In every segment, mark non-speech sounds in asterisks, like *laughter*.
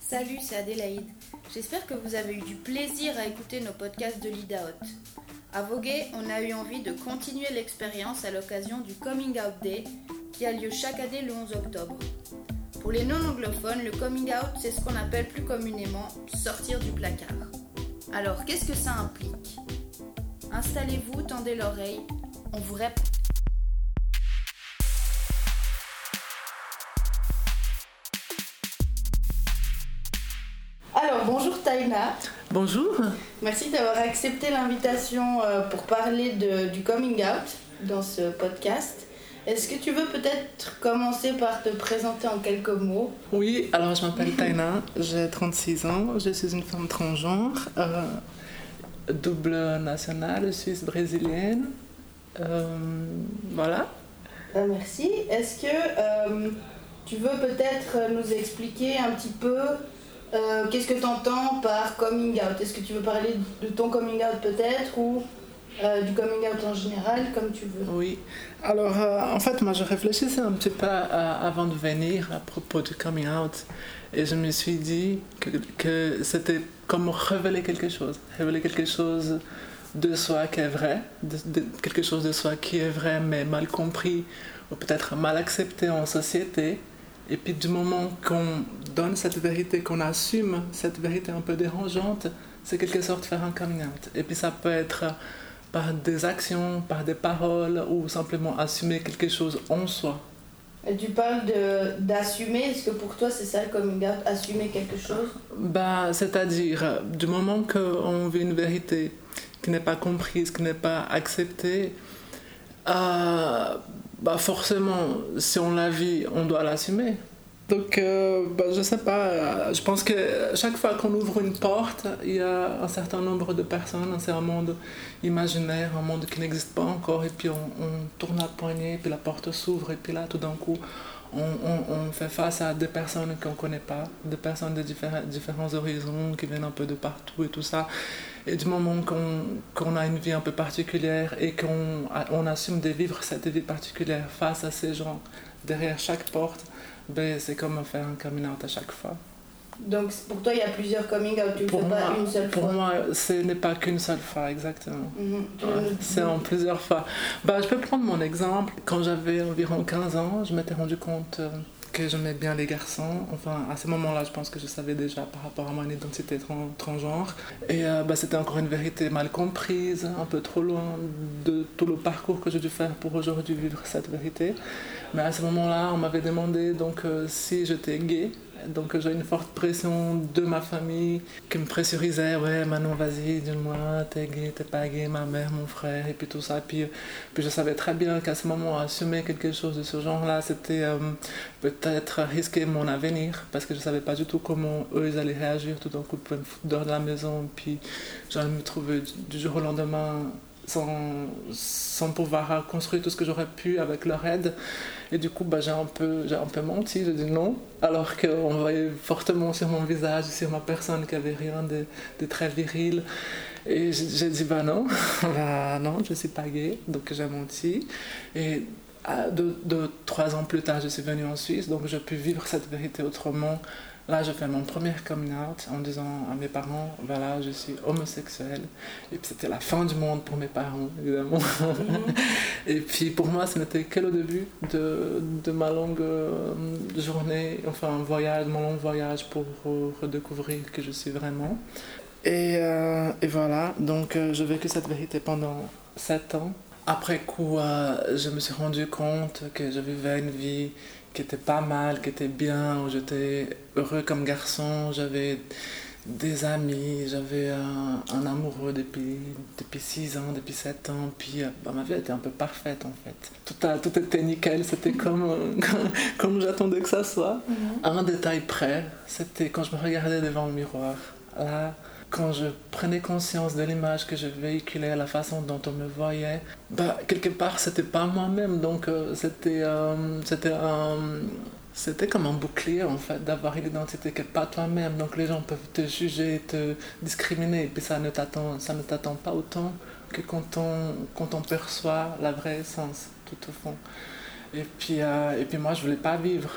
Salut, c'est Adélaïde. J'espère que vous avez eu du plaisir à écouter nos podcasts de l'IDAOT. À Voguet, on a eu envie de continuer l'expérience à l'occasion du Coming Out Day qui a lieu chaque année le 11 octobre. Pour les non-anglophones, le coming out, c'est ce qu'on appelle plus communément sortir du placard. Alors, qu'est-ce que ça implique? Installez-vous, tendez l'oreille, on vous répond. Bonjour. Merci d'avoir accepté l'invitation euh, pour parler de, du coming out dans ce podcast. Est-ce que tu veux peut-être commencer par te présenter en quelques mots? Oui, alors je m'appelle Taina, j'ai 36 ans, je suis une femme transgenre, euh, double nationale, suisse-brésilienne. Euh, voilà. Euh, merci. Est-ce que tu veux peut-être nous expliquer un petit peu qu'est-ce que tu entends par coming out? Est-ce que tu veux parler de ton coming out peut-être ou euh, du coming out en général, comme tu veux? Oui. Alors, euh, en fait, moi, je réfléchissais un petit peu avant de venir à propos du coming out. Et je me suis dit que, c'était comme révéler quelque chose. Révéler quelque chose de soi qui est vrai, quelque chose de soi qui est vrai mais mal compris ou peut-être mal accepté en société. Et puis du moment qu'on donne cette vérité, qu'on assume cette vérité un peu dérangeante, c'est quelque sorte faire un coming out. Et puis ça peut être par des actions, par des paroles ou simplement assumer quelque chose en soi. Et tu parles d'assumer, est-ce que pour toi c'est ça comme une assumer quelque chose? Bah, C'est-à-dire, du moment qu'on vit une vérité qui n'est pas comprise, qui n'est pas acceptée, euh, bah forcément, si on la vit, on doit l'assumer. Donc, euh, bah, je sais pas, je pense que chaque fois qu'on ouvre une porte, il y a un certain nombre de personnes, c'est un monde imaginaire, un monde qui n'existe pas encore, et puis on, tourne la poignée, puis la porte s'ouvre, et puis là, tout d'un coup, on, fait face à des personnes qu'on ne connaît pas, des personnes de différents horizons qui viennent un peu de partout et tout ça. Et du moment qu'on a une vie un peu particulière et qu'on on assume de vivre cette vie particulière face à ces gens derrière chaque porte, ben, c'est comme faire un coming out à chaque fois. Donc pour toi, il y a plusieurs coming out, tu ne fais pas une seule fois Pour moi, ce n'est pas qu'une seule fois, exactement. Mhm. c'est en plusieurs fois. Bah, je peux prendre mon exemple. Quand j'avais environ 15 ans, je m'étais rendu compte euh, que j'aimais bien les garçons. Enfin, à ce moment-là, je pense que je savais déjà par rapport à mon identité transgenre. Et euh, bah, c'était encore une vérité mal comprise, un peu trop loin de tout le parcours que j'ai dû faire pour aujourd'hui vivre cette vérité. Mais à ce moment-là, on m'avait demandé donc euh, si j'étais gay. Donc j'ai une forte pression de ma famille qui me pressurisait, ouais Manon vas-y, dis-moi, t'es gay, t'es pas gay, ma mère, mon frère, et puis tout ça. Puis, puis je savais très bien qu'à ce moment, assumer quelque chose de ce genre-là, c'était euh, peut-être risquer mon avenir, parce que je savais pas du tout comment eux allaient réagir. Tout d'un coup, ils dehors de la maison, puis j'allais me trouver du jour au lendemain sans, pouvoir construire tout ce que j'aurais pu avec leur aide. Et du coup, bah, j'ai un, peu, un peu menti, j'ai dit non, alors qu'on voyait fortement sur mon visage, sur ma personne, qu'il n'y avait rien de, de, très viril. Et j'ai dit bah non, *laughs* bah non, je suis pas gay, donc j'ai menti. Et deux, deux, trois ans plus tard, je suis venue en Suisse, donc j'ai pu vivre cette vérité autrement Là, je fais mon premier coming out en disant à mes parents, voilà, je suis homosexuel. Et puis c'était la fin du monde pour mes parents, évidemment. Mhm. *laughs* et puis pour moi, ce n'était que le début de, de ma longue euh, journée, enfin un voyage, mon long voyage pour redécouvrir que je suis vraiment. Et, euh, et voilà, donc euh, je vécu cette vérité pendant sept ans. Après coup, je me suis rendu compte que je vivais une vie qui était pas mal, qui était bien, où j'étais heureux comme garçon, j'avais des amis, j'avais un, amoureux depuis, depuis 6 ans, depuis 7 ans, puis euh, bah, ma vie était un peu parfaite en fait. Tout, a, tout était nickel, c'était comme, *laughs* comme, j'attendais que ça soit. Mhm. Un détail près, c'était quand je me regardais devant le miroir. Là, quand je prenais conscience de l'image que je véhiculais, la façon dont on me voyait, bah, quelque part, c'était pas moi-même. Donc, euh, c'était, euh, c'était, comme un bouclier, en fait, d'avoir une identité qui n'est pas toi-même. Donc, les gens peuvent te juger, te discriminer, et puis ça ne t'attend, ne pas autant que quand on, quand on perçoit la vraie essence, tout au fond. Et puis, euh, et puis moi, je voulais pas vivre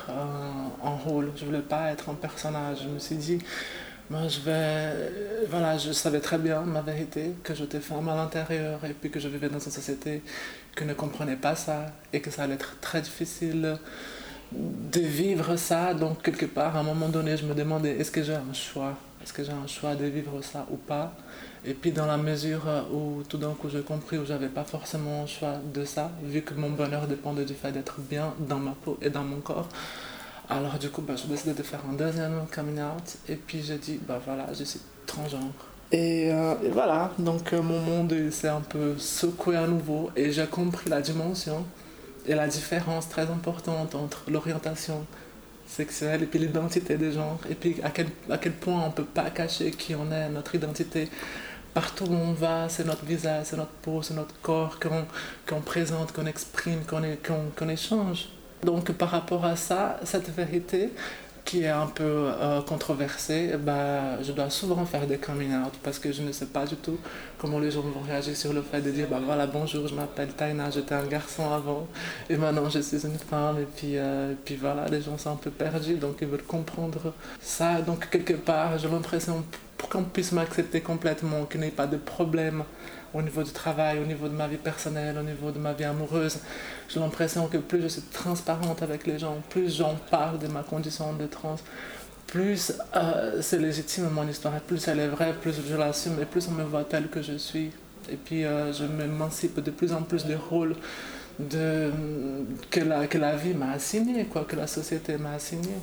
en rôle, je voulais pas être un personnage. Je me suis dit, moi, je vais. Voilà, je savais très bien ma vérité, que j'étais femme à l'intérieur et puis que je vivais dans une société qui ne comprenait pas ça et que ça allait être très difficile de vivre ça. Donc, quelque part, à un moment donné, je me demandais est-ce que j'ai un choix? Est-ce que j'ai un choix de vivre ça ou pas? Et puis, dans la mesure où tout d'un coup j'ai compris où j'avais pas forcément un choix de ça, vu que mon bonheur dépendait du fait d'être bien dans ma peau et dans mon corps. Alors, du coup, bah, j'ai décidé de faire un deuxième coming out. Et puis, j'ai dit bah voilà, je suis transgenre. Et, euh, voilà, donc euh, mon monde s'est un peu secoué à nouveau et j'ai compris la dimension et la différence très importante entre l'orientation sexuelle et puis l'identité des genres, et puis à quel, à quel point on ne peut pas cacher qui on est, notre identité. Partout où on va, c'est notre visage, c'est notre peau, c'est notre corps qu'on présente, qu'on exprime, qu'on échange. Donc par rapport à ça, cette vérité, qui est un peu euh, controversé, bah, je dois souvent faire des coming out parce que je ne sais pas du tout comment les gens vont réagir sur le fait de dire bah voilà bonjour je m'appelle Taina j'étais un garçon avant et maintenant je suis une femme et puis euh, et puis voilà les gens sont un peu perdus donc ils veulent comprendre ça. Donc quelque part j'ai l'impression pour qu'on puisse m'accepter complètement qu'il n'y ait pas de problème au niveau du travail, au niveau de ma vie personnelle, au niveau de ma vie amoureuse. J'ai l'impression que plus je suis transparente avec les gens, plus j'en parle de ma condition de trans, plus euh, c'est légitime mon histoire, plus elle est vraie, plus je l'assume et plus on me voit telle que je suis. Et puis euh, je m'émancipe de plus en plus des rôles de, que, la, que la vie m'a assigné, quoi, que la société m'a assigné.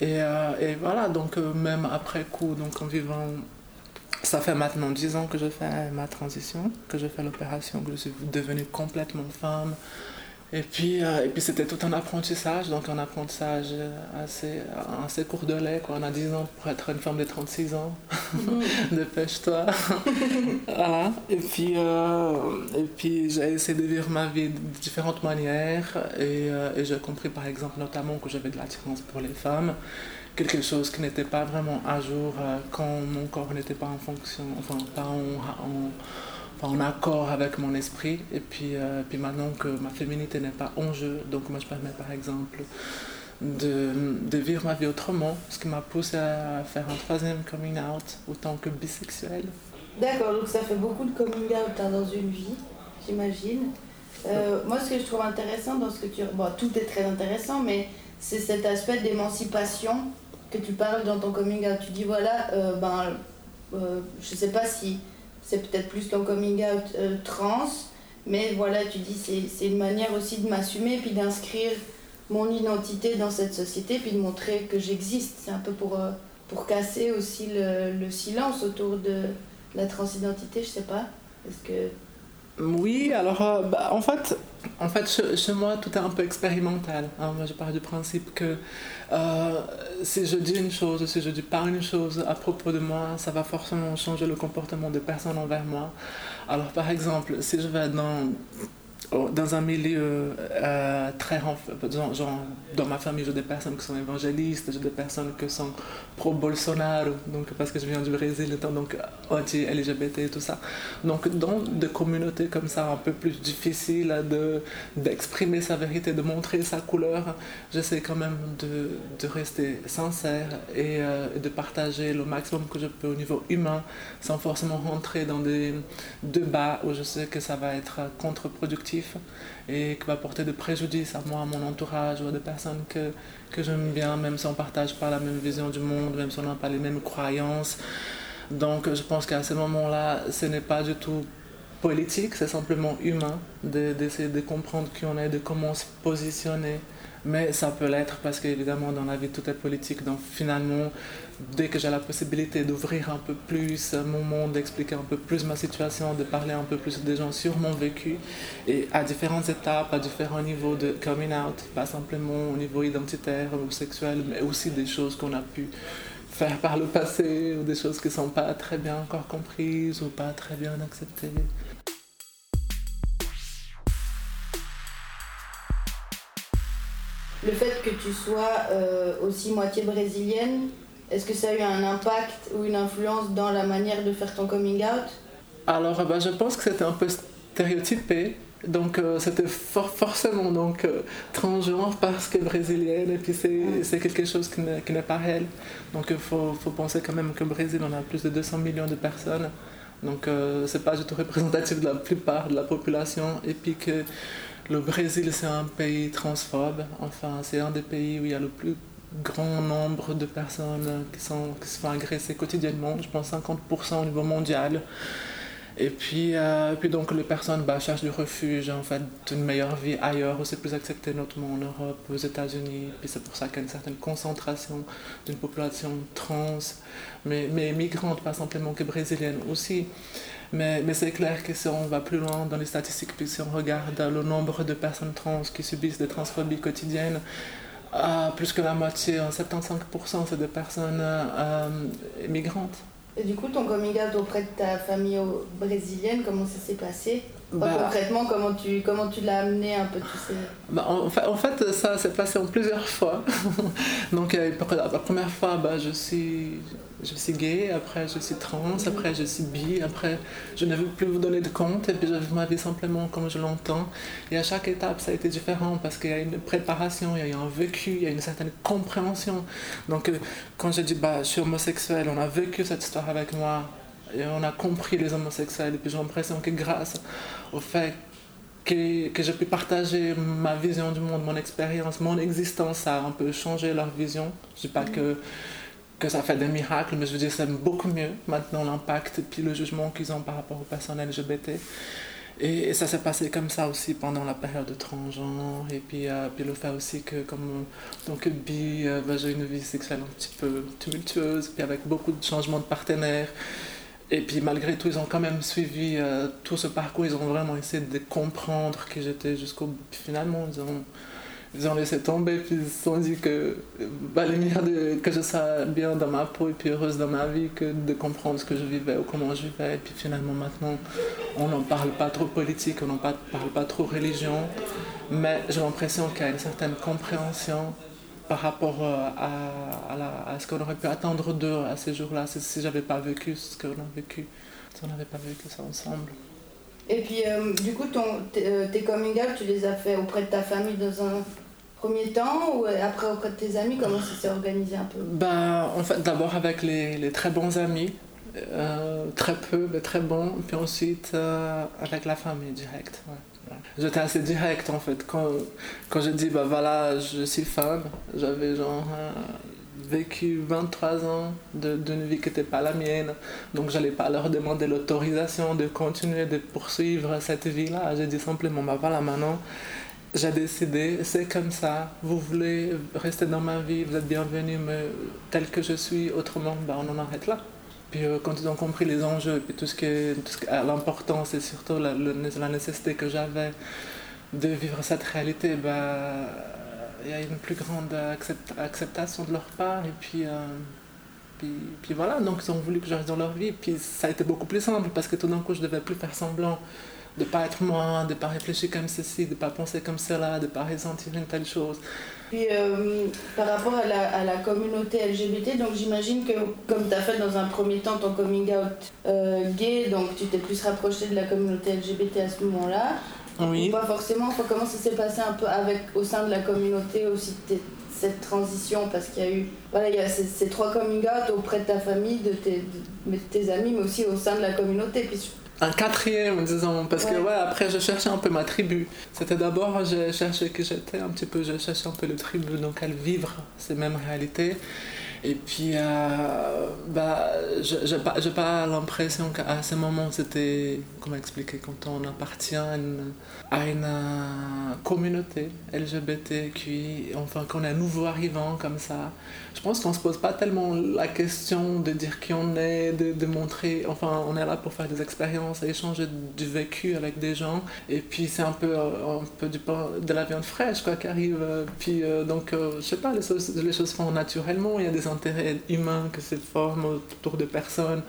Et, euh, et, voilà, donc même après coup, donc en vivant ça fait maintenant 10 ans que je fais ma transition, que je fais l'opération, que je suis devenue complètement femme. Et puis, euh, et puis c'était tout un apprentissage, donc un apprentissage assez, assez court de lait. Quoi. On a 10 ans pour être une femme de 36 ans. Mm. *laughs* Dépêche-toi. *laughs* voilà. Et puis, euh, et puis j'ai essayé de vivre ma vie de différentes manières. Et, euh, et j'ai compris par exemple notamment que j'avais de l'attirance pour les femmes quelque chose qui n'était pas vraiment à jour euh, quand mon corps n'était pas en fonction, enfin pas en, en, accord avec mon esprit. Et puis, euh, puis maintenant que ma féminité n'est pas en jeu, donc moi je permets par exemple de, de, vivre ma vie autrement, ce qui m'a poussé à faire un troisième coming out autant que bisexuel. D'accord, donc ça fait beaucoup de coming out hein, dans une vie, j'imagine. Euh, moi, ce que je trouve intéressant dans ce que tu... Bon, tout est très intéressant, mais c'est cet aspect d'émancipation que tu parles dans ton coming out. Tu dis voilà, euh, ben, euh, je sais pas si c'est peut-être plus ton coming out euh, trans, mais voilà, tu dis c'est une manière aussi de m'assumer puis d'inscrire mon identité dans cette société puis de montrer que j'existe. C'est un peu pour, pour casser aussi le, le, silence autour de la transidentité, je sais pas. Est-ce que oui, alors euh, bah, en fait, en chez, moi, tout est un peu expérimental. Hein. Moi, je pars du principe que euh, si je dis une chose, si je dis pas une chose à propos de moi, ça va forcément changer le comportement des personnes envers moi. Alors, par exemple, si je vais dans dans un milieu euh, très genre, dans ma famille j'ai des personnes qui sont évangélistes j'ai des personnes qui sont pro Bolsonaro donc parce que je viens du Brésil donc anti LGBT et tout ça. Donc dans des communautés comme ça un peu plus difficiles de d'exprimer sa vérité de montrer sa couleur j'essaie quand même de, de, rester sincère et euh, de partager le maximum que je peux au niveau humain sans forcément rentrer dans des débats où je sais que ça va être contre-productif et qui va porter de préjudice à moi, à mon entourage ou à des personnes que, que j'aime bien, même si on ne partage pas la même vision du monde, même si on n'a pas les mêmes croyances. Donc je pense qu'à ce moment-là, ce n'est pas du tout politique, c'est simplement humain d'essayer de, de, comprendre qui on est, de comment se positionner mais ça peut l'être parce qu'évidemment, dans la vie, tout est politique. Donc finalement, dès que j'ai la possibilité d'ouvrir un peu plus mon monde, d'expliquer un peu plus ma situation, de parler un peu plus des gens sur mon vécu, et à différentes étapes, à différents niveaux de coming out, pas simplement au niveau identitaire ou sexuel, mais aussi des choses qu'on a pu faire par le passé, ou des choses qui ne sont pas très bien encore comprises ou pas très bien acceptées. le fait que tu sois euh, aussi moitié brésilienne, est-ce que ça a eu un impact ou une influence dans la manière de faire ton coming out? Alors, bah, je pense que c'était un peu stéréotypé Donc euh, c'était forcément donc euh, transgenre parce que brésilienne et puis c'est quelque chose qui n'est pas réel. Donc il faut, faut, penser quand même que Brésil on a plus de 200 millions de personnes. Donc euh, c'est pas du tout représentatif de la plupart de la population et puis que le Brésil c'est un pays transphobe. Enfin c'est un des pays où il y a le plus grand nombre de personnes qui, sont, qui se font agresser quotidiennement. Je pense 50% au niveau mondial. Et puis, euh, puis donc les personnes bah, cherchent du refuge, en fait, une meilleure vie ailleurs où c'est plus accepté, notamment en Europe, aux États-Unis. Puis c'est pour ça qu'il y a une certaine concentration d'une population trans, mais, mais migrante, pas simplement que brésilienne aussi. Mais, mais c'est clair que si on va plus loin dans les statistiques, puis si on regarde le nombre de personnes trans qui subissent des transphobies quotidiennes, euh, plus que la moitié, 75%, c'est des personnes euh, migrantes. Et du coup, ton coming out auprès de ta famille brésilienne, comment ça s'est passé? Bah, concrètement, comment tu, comment tu l'as amené un peu, tu sais bah, en, fait, en, fait, ça s'est passé en plusieurs fois. *laughs* Donc, euh, la première fois, bah, je, suis, je suis gay, après je suis trans, mhm. après je suis bi, après je ne veux plus vous donner de compte, et puis je vis ma vie simplement comme je l'entends. Et à chaque étape, ça a été différent parce qu'il y a une préparation, il y a un vécu, il y a une certaine compréhension. Donc, euh, quand je dis bah, je suis homosexuel, on a vécu cette histoire avec moi et on a compris les homosexuels. Et puis j'ai l'impression que grâce au fait que, que pu partager ma vision du monde, mon expérience, mon existence, ça a un peu changé leur vision. Je ne dis pas que, que ça fait des miracles, mais je veux dire, c'est beaucoup mieux maintenant l'impact et puis le jugement qu'ils ont par rapport aux personnes LGBT. Et, ça s'est passé comme ça aussi pendant la période de transgenre. Et puis, euh, puis le fait aussi que, comme donc, bi, euh, ben, j'ai une vie sexuelle un petit peu tumultueuse, puis avec beaucoup de changements de partenaires. Et puis malgré tout, ils ont quand même suivi euh, tout ce parcours, ils ont vraiment essayé de comprendre qui j'étais jusqu'au bout. Puis finalement, ils ont, ils ont laissé tomber, puis ils se sont dit que bah, les de, que je sois bien dans ma peau et puis heureuse dans ma vie que de comprendre ce que je vivais ou comment je vivais. Et puis finalement, maintenant, on n'en parle pas trop politique, on n'en parle pas trop religion, mais j'ai l'impression qu'il y a une certaine compréhension par rapport euh, à, à, ce qu'on aurait pu attendre d'eux à ces jours-là, si j'avais pas vécu ce qu'on a vécu, si on n'avait pas vécu ça ensemble. Et puis, euh, du coup, ton, euh, tes coming out, tu les as fait auprès de ta famille dans un premier temps ou après auprès de tes amis? Comment ça s'est organisé un peu? Bah, En fait, d'abord avec les, les, très bons amis, très peu, mais très bons, puis ensuite avec la famille directe. Ouais. J'étais assez direct en fait. Quand, quand je dis bah voilà, je suis femme, j'avais genre euh, vécu 23 ans d'une vie qui n'était pas la mienne. Donc j'allais pas leur demander l'autorisation de continuer de poursuivre cette vie-là. J'ai dit simplement bah voilà maintenant. J'ai décidé, c'est comme ça, vous voulez rester dans ma vie, vous êtes bienvenue, mais tel que je suis, autrement, bah, on en arrête là. Puis euh, quand ils ont compris les enjeux et tout ce qui est, l'importance et surtout la, la nécessité que j'avais de vivre cette réalité, bah, il y a une plus grande acceptation de leur part. Et puis, euh, puis, puis, voilà, donc ils ont voulu que reste dans leur vie. Puis ça a été beaucoup plus simple parce que tout d'un coup, je devais plus faire semblant de ne pas être moi, de ne pas réfléchir comme ceci, de ne pas penser comme cela, de ne pas ressentir une telle chose. Puis euh, par rapport à la, à la, communauté LGBT, donc j'imagine que comme tu as fait dans un premier temps ton coming out euh, gay, donc tu t'es plus rapproché de la communauté LGBT à ce moment-là. Oui. pas forcément, comment ça s'est passé un peu avec, au sein de la communauté aussi cette transition? Parce qu'il y a eu voilà il y a ces, trois coming out auprès de ta famille de tes, de, tes amis mais aussi au sein de la communauté puis un quatrième, disons, parce que ouais, après je cherchais un peu ma tribu. C'était d'abord, je cherchais que j'étais un petit peu, je cherchais un peu le tribu, donc à vivre ces mêmes réalités. Et puis, euh, bah, je n'ai pas, pas l'impression qu'à ce moment, c'était, comment expliquer, quand on appartient à une, à une euh, communauté LGBTQI, enfin, qu'on est nouveau arrivant comme ça, je pense qu'on ne se pose pas tellement la question de dire qui on est, de, montrer, enfin, on est là pour faire des expériences, échanger du vécu avec des gens. Et puis, c'est un peu, euh, de la viande fraîche, quoi, qui arrive. Puis, donc, je sais pas, les choses, les font naturellement, il y a des intérêt humain que se forme autour de personnes,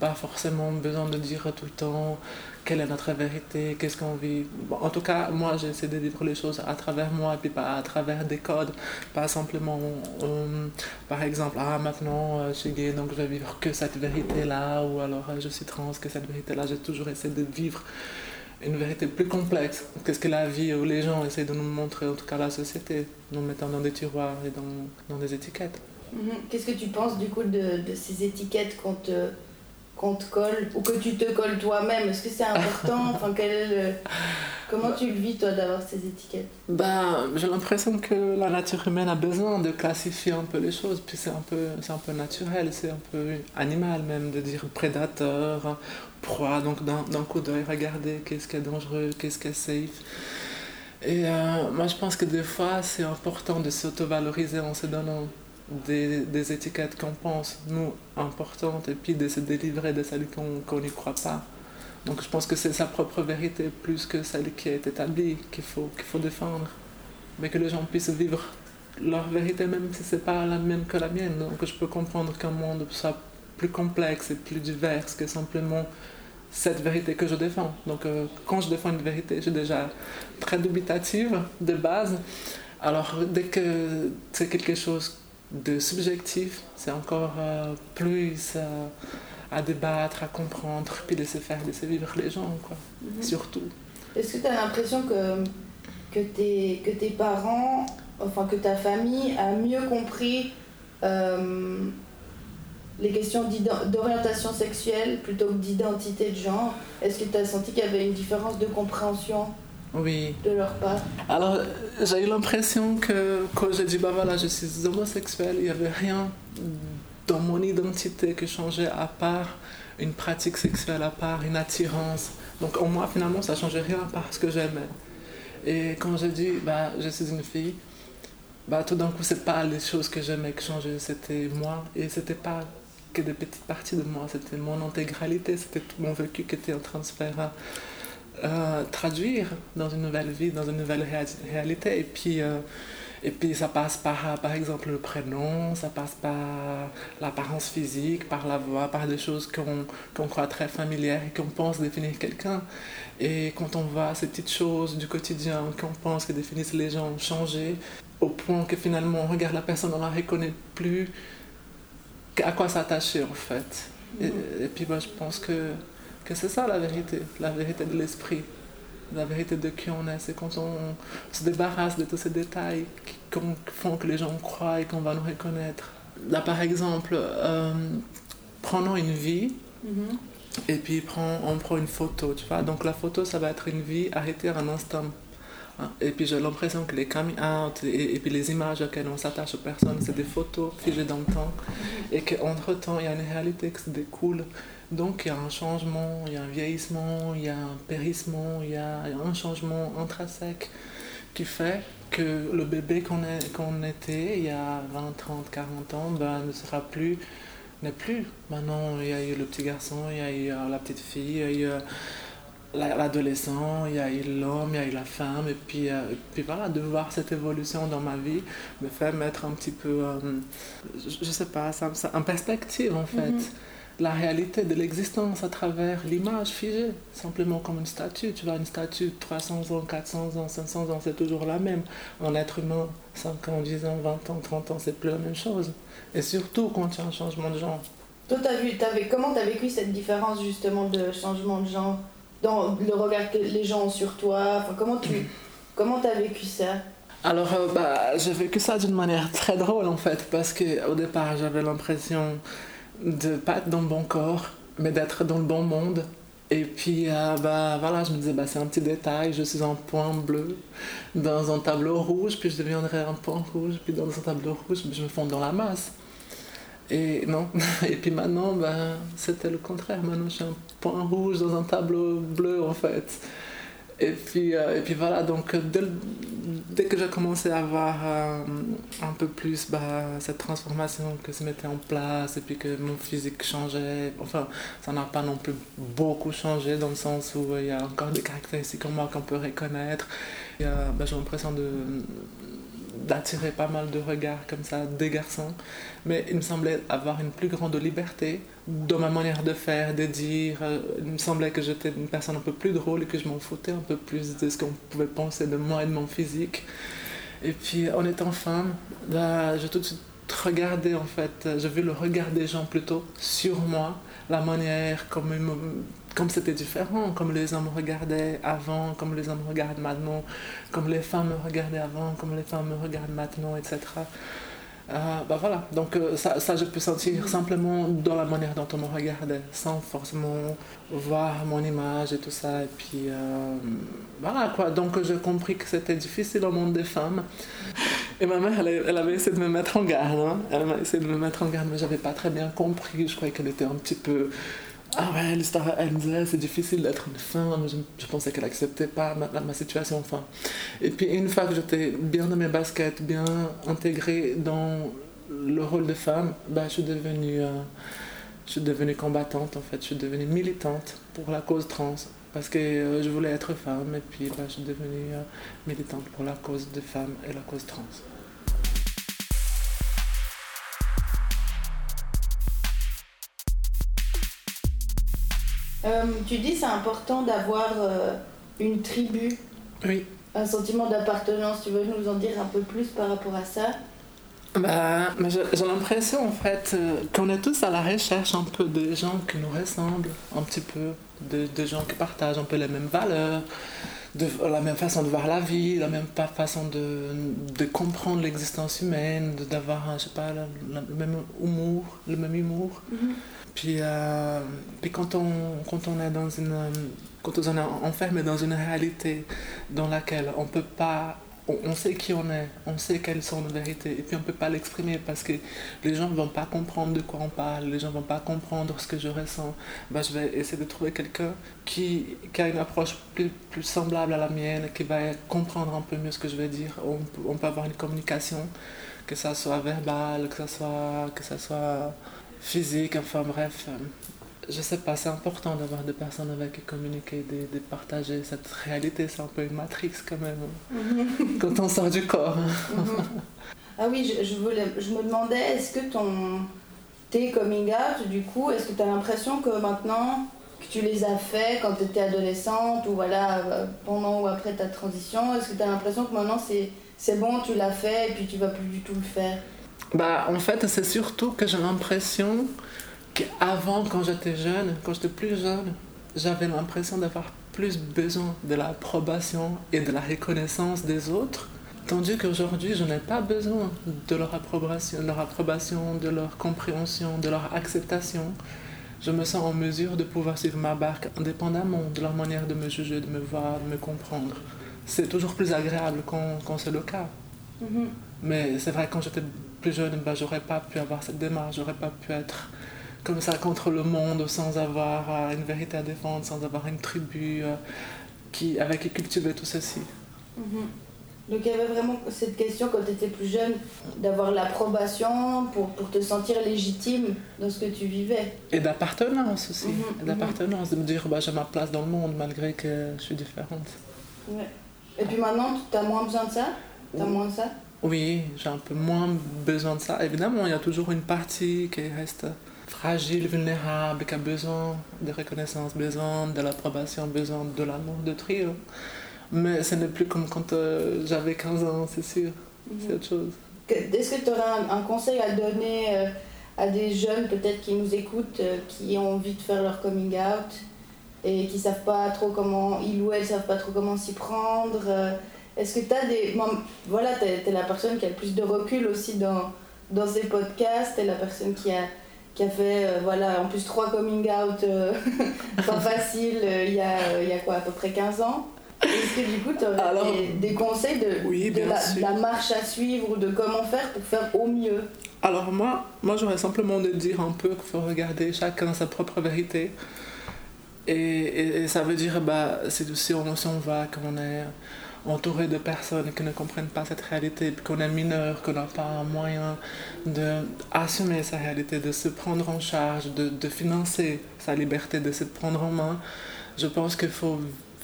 pas forcément besoin de dire tout le temps quelle est notre vérité, qu'est-ce qu'on vit. en tout cas, moi, j'essaie de vivre les choses à travers moi, et puis pas à travers des codes, pas simplement, euh, par exemple, ah, maintenant, euh, je suis gay, donc je vais vivre que cette vérité-là, ou alors euh, je suis trans, que cette vérité-là, j'ai toujours essayé de vivre une vérité plus complexe. Qu'est-ce que la vie ou les gens essaient de nous montrer, en tout cas la société, nous mettant dans des tiroirs et dans, des étiquettes. Mhm. Qu'est-ce que tu penses du coup de, de ces étiquettes qu'on te, qu'on te colle ou que tu te colles toi-même. Est-ce que c'est important *laughs* enfin, quel Comment tu le vis toi d'avoir ces étiquettes ben, J'ai l'impression que la nature humaine a besoin de classifier un peu les choses, puis c'est un, peu, un peu naturel, c'est un peu animal même de dire prédateur, proie, donc d'un coup d'œil, regarder qu'est-ce qui est dangereux, qu'est-ce qui est safe. Et euh, moi je pense que des fois c'est important de s'auto-valoriser en se donnant des, étiquettes qu'on pense, nous, importantes, et puis de se délivrer de celles qu'on n'y croit pas. Donc je pense que c'est sa propre vérité plus que celle qui est établie qu'il faut, qu'il faut défendre. Mais que les gens puissent vivre leur vérité même si c'est pas la même que la mienne. Donc je peux comprendre qu'un monde soit plus complexe et plus divers que simplement cette vérité que je défends. Donc euh, quand je défends une vérité, je suis déjà très dubitative de base. Alors dès que c'est quelque chose de subjectif, c'est encore euh, plus euh, à débattre, à comprendre, puis laisser faire, laisser vivre les gens, quoi. Mhm. Surtout. Est-ce que tu as l'impression que, que, tes, que tes parents, enfin que ta famille a mieux compris euh, les questions d'orientation sexuelle plutôt que d'identité de genre? Est-ce que tu as senti qu'il y avait une différence de compréhension? Oui. de leur part Alors, j'ai eu l'impression que quand j'ai dit, bah voilà, je suis homosexuel, il n'y avait rien dans mon identité qui changeait à part une pratique sexuelle, à part une attirance. Donc, en moi, finalement, ça ne changeait rien à part ce que j'aimais. Et quand j'ai dit, bah, je suis une fille, bah, tout d'un coup, c'est pas les choses que j'aimais qui changeaient, c'était moi. Et c'était pas que des petites parties de moi, c'était mon intégralité, c'était tout mon vécu qui était en train de se faire euh, traduire dans une nouvelle vie, dans une nouvelle réalité. Et puis, euh, et puis ça passe par, par exemple, le prénom, ça passe par l'apparence physique, par la voix, par des choses qu'on croit très familières et qu'on pense définir quelqu'un. Et quand on voit ces petites choses du quotidien qu'on pense que définissent les gens changer, au point que finalement on regarde la personne, on la reconnaît plus, à quoi s'attacher en fait. Et, et puis moi je pense que que c'est ça la vérité, la vérité de l'esprit, la vérité de qui on est. C'est quand on se débarrasse de tous ces détails qui font que les gens croient et qu'on va nous reconnaître. Là, par exemple, euh, prenons une vie. Mm-hmm. Et puis on prend une photo, tu vois. Donc la photo, ça va être une vie arrêtée à un instant. Hein. Et puis j'ai l'impression que les coming out et, puis les images auxquelles on s'attache aux personnes, c'est des photos figées dans le temps. Et qu'entre-temps, il y a une réalité qui se découle. Donc il y a un changement, il y a un vieillissement, il y a un périssement, il y a un changement intrinsèque qui fait que le bébé qu'on qu'on était il y a 20, 30, 40 ans ben, ne sera plus, n'est plus. Maintenant il y a eu le petit garçon, il y a eu euh, la petite fille, il y a eu euh, l'adolescent, il y a eu l'homme, il y a eu la femme, et puis, euh, puis voilà, de voir cette évolution dans ma vie me fait mettre un petit peu, je, ne sais pas, ça, ça, en perspective en fait. Mm-hmm la réalité de l'existence à travers l'image figée, simplement comme une statue. Tu vois, une statue, 300 ans, 400 ans, 500 ans, c'est toujours la même. En être humain, 5 ans, 10 ans, 20 ans, 30 ans, c'est plus la même chose. Et surtout quand il y a un changement de genre. Toi, as vu, comment tu as vécu cette différence justement de changement de genre? Dans le regard que les gens ont sur toi Comment tu comment as vécu ça? Alors, euh, bah, j'ai vécu ça d'une manière très drôle en fait, parce qu'au départ, j'avais l'impression de pas être dans le bon corps, mais d'être dans le bon monde. Et puis, euh, bah, voilà, je me disais, bah, c'est un petit détail, je suis un point bleu dans un tableau rouge, puis je deviendrai un point rouge, puis dans un tableau rouge, je me fonds dans la masse. Et non, *laughs* et puis maintenant, bah, c'était le contraire. Maintenant, je suis un point rouge dans un tableau bleu, en fait. Et puis, euh, et puis voilà, donc dès, dès que j'ai commencé à voir euh, un peu plus bah, cette transformation que se mettait en place et puis que mon physique changeait, enfin, ça n'a pas non plus beaucoup changé dans le sens où il y a encore des caractéristiques en moi qu'on peut reconnaître. Bah, j'ai l'impression de, d'attirer pas mal de regards comme ça des garçons, mais il me semblait avoir une plus grande liberté dans ma manière de faire, de dire. Euh, il me semblait que j'étais une personne un peu plus drôle et que je m'en foutais un peu plus de ce qu'on pouvait penser de moi et de mon physique. Et puis en étant femme, bah, j'ai tout de suite regardé en fait, j'ai vu le regard des gens plutôt sur moi, la manière comme ils me comme c'était différent, comme les hommes regardaient avant, comme les hommes regardent maintenant, comme les femmes me regardaient avant, comme les femmes me regardent maintenant, etc. Euh, bah voilà, donc euh, ça, ça, je peux sentir simplement dans la manière dont on me regardait, sans forcément voir mon image et tout ça. Et puis euh, voilà quoi, donc j'ai compris que c'était difficile au monde des femmes. Et ma mère, elle, elle avait essayé de me mettre en garde, hein. elle m'a essayé de me mettre en garde, mais j'avais pas très bien compris. Je croyais qu'elle était un petit peu ah ouais, l'histoire, disait, c'est difficile d'être une femme. Je, pensais qu'elle acceptait pas ma, ma, situation, enfin. Et puis, une fois que j'étais bien dans mes baskets, bien intégrée dans le rôle de femme, bah, je suis devenue, euh, je suis devenue combattante, en fait. Je suis devenue militante pour la cause trans. Parce que euh, je voulais être femme, et puis bah, je suis devenue euh, militante pour la cause des femmes et la cause trans. Euh, tu dis c'est important d'avoir euh, une tribu. Oui. Un sentiment d'appartenance. Tu veux nous en dire un peu plus par rapport à ça? Bah, j'ai l'impression en fait euh, qu'on est tous à la recherche un peu de gens qui nous ressemblent, un petit peu, de, de gens qui partagent un peu les mêmes valeurs, de, la même façon de voir la vie, la même façon de, de comprendre l'existence humaine, d'avoir, je sais pas, le, le, même humour, le même humour. Mm -hmm. Puis, euh, puis quand, on, quand on est dans une. Quand on est enfermé dans une réalité dans laquelle on peut pas. On, sait qui on est, on sait quelles sont nos vérités, et puis on ne peut pas l'exprimer parce que les gens ne vont pas comprendre de quoi on parle, les gens ne vont pas comprendre ce que je ressens. Ben, je vais essayer de trouver quelqu'un qui, qui a une approche plus, plus semblable à la mienne, qui va comprendre un peu mieux ce que je vais dire. On, on peut avoir une communication, que ça soit verbale, que ça soit, que ça soit physique, enfin bref, je sais pas, c'est important d'avoir des personnes avec qui communiquer, de, de partager cette réalité, c'est un peu une matrix quand même, mm -hmm. quand on sort du corps. Mm -hmm. Ah oui, je, je, voulais, je me demandais, est-ce que ton, tes coming out, du coup, est-ce que tu as l'impression que maintenant que tu les as fait quand tu étais adolescente ou voilà, pendant ou après ta transition, est-ce que tu as l'impression que maintenant c'est bon, tu l'as fait et puis tu vas plus du tout le faire? Bah, en fait, c'est surtout que j'ai l'impression qu'avant, quand j'étais jeune, quand j'étais plus jeune, j'avais l'impression d'avoir plus besoin de l'approbation et de la reconnaissance des autres, tandis qu'aujourd'hui, je n'ai pas besoin de leur approbation, de leur approbation, de leur compréhension, de leur acceptation. Je me sens en mesure de pouvoir suivre ma barque indépendamment de leur manière de me juger, de me voir, de me comprendre. C'est toujours plus agréable quand, quand c'est le cas. Mm -hmm. Mais c'est vrai, quand j'étais plus jeune, ben, j'aurais pas pu avoir cette démarche, j'aurais pas pu être comme ça contre le monde sans avoir euh, une vérité à défendre, sans avoir une tribu euh, qui, avec qui cultiver tout ceci. Mm -hmm. Donc il y avait vraiment cette question quand tu étais plus jeune d'avoir l'approbation pour, pour te sentir légitime dans ce que tu vivais. Et d'appartenance aussi, mm -hmm. d'appartenance, de me dire bah, j'ai ma place dans le monde malgré que je suis différente. Ouais. Et puis maintenant, tu as moins besoin de ça? Tu as moins ça? Oui, j'ai un peu moins besoin de ça. Évidemment, il y a toujours une partie qui reste fragile, vulnérable, qui a besoin de reconnaissance, besoin de l'approbation, besoin de l'amour de trio. Mais ce n'est plus comme quand euh, j'avais 15 ans, c'est sûr. -hmm. C'est autre chose. Est-ce que tu aurais un, un, conseil à donner euh, à des jeunes peut-être qui nous écoutent, euh, qui ont envie de faire leur coming out et qui savent pas trop comment, ils ou elles savent pas trop comment s'y prendre est-ce que tu as des. Voilà, tu es, es, la personne qui a le plus de recul aussi dans, dans ces podcasts, tu es la personne qui a, qui a fait, euh, voilà, en plus trois coming out euh, *laughs* pas faciles euh, il, y a, il y a quoi, à peu près 15 ans? Est-ce que du coup, tu aurais Alors, des, des, conseils de, oui, de, la, de, la, marche à suivre ou de comment faire pour faire au mieux? Alors moi, moi j'aurais simplement de dire un peu qu'il faut regarder chacun sa propre vérité. Et, et, et ça veut dire, bah, si, si, on, si on va, qu'on est entouré de personnes qui ne comprennent pas cette réalité, qu'on est mineur, qu'on n'a pas un moyen d'assumer sa réalité, de se prendre en charge, de, financer sa liberté, de se prendre en main, je pense qu'il faut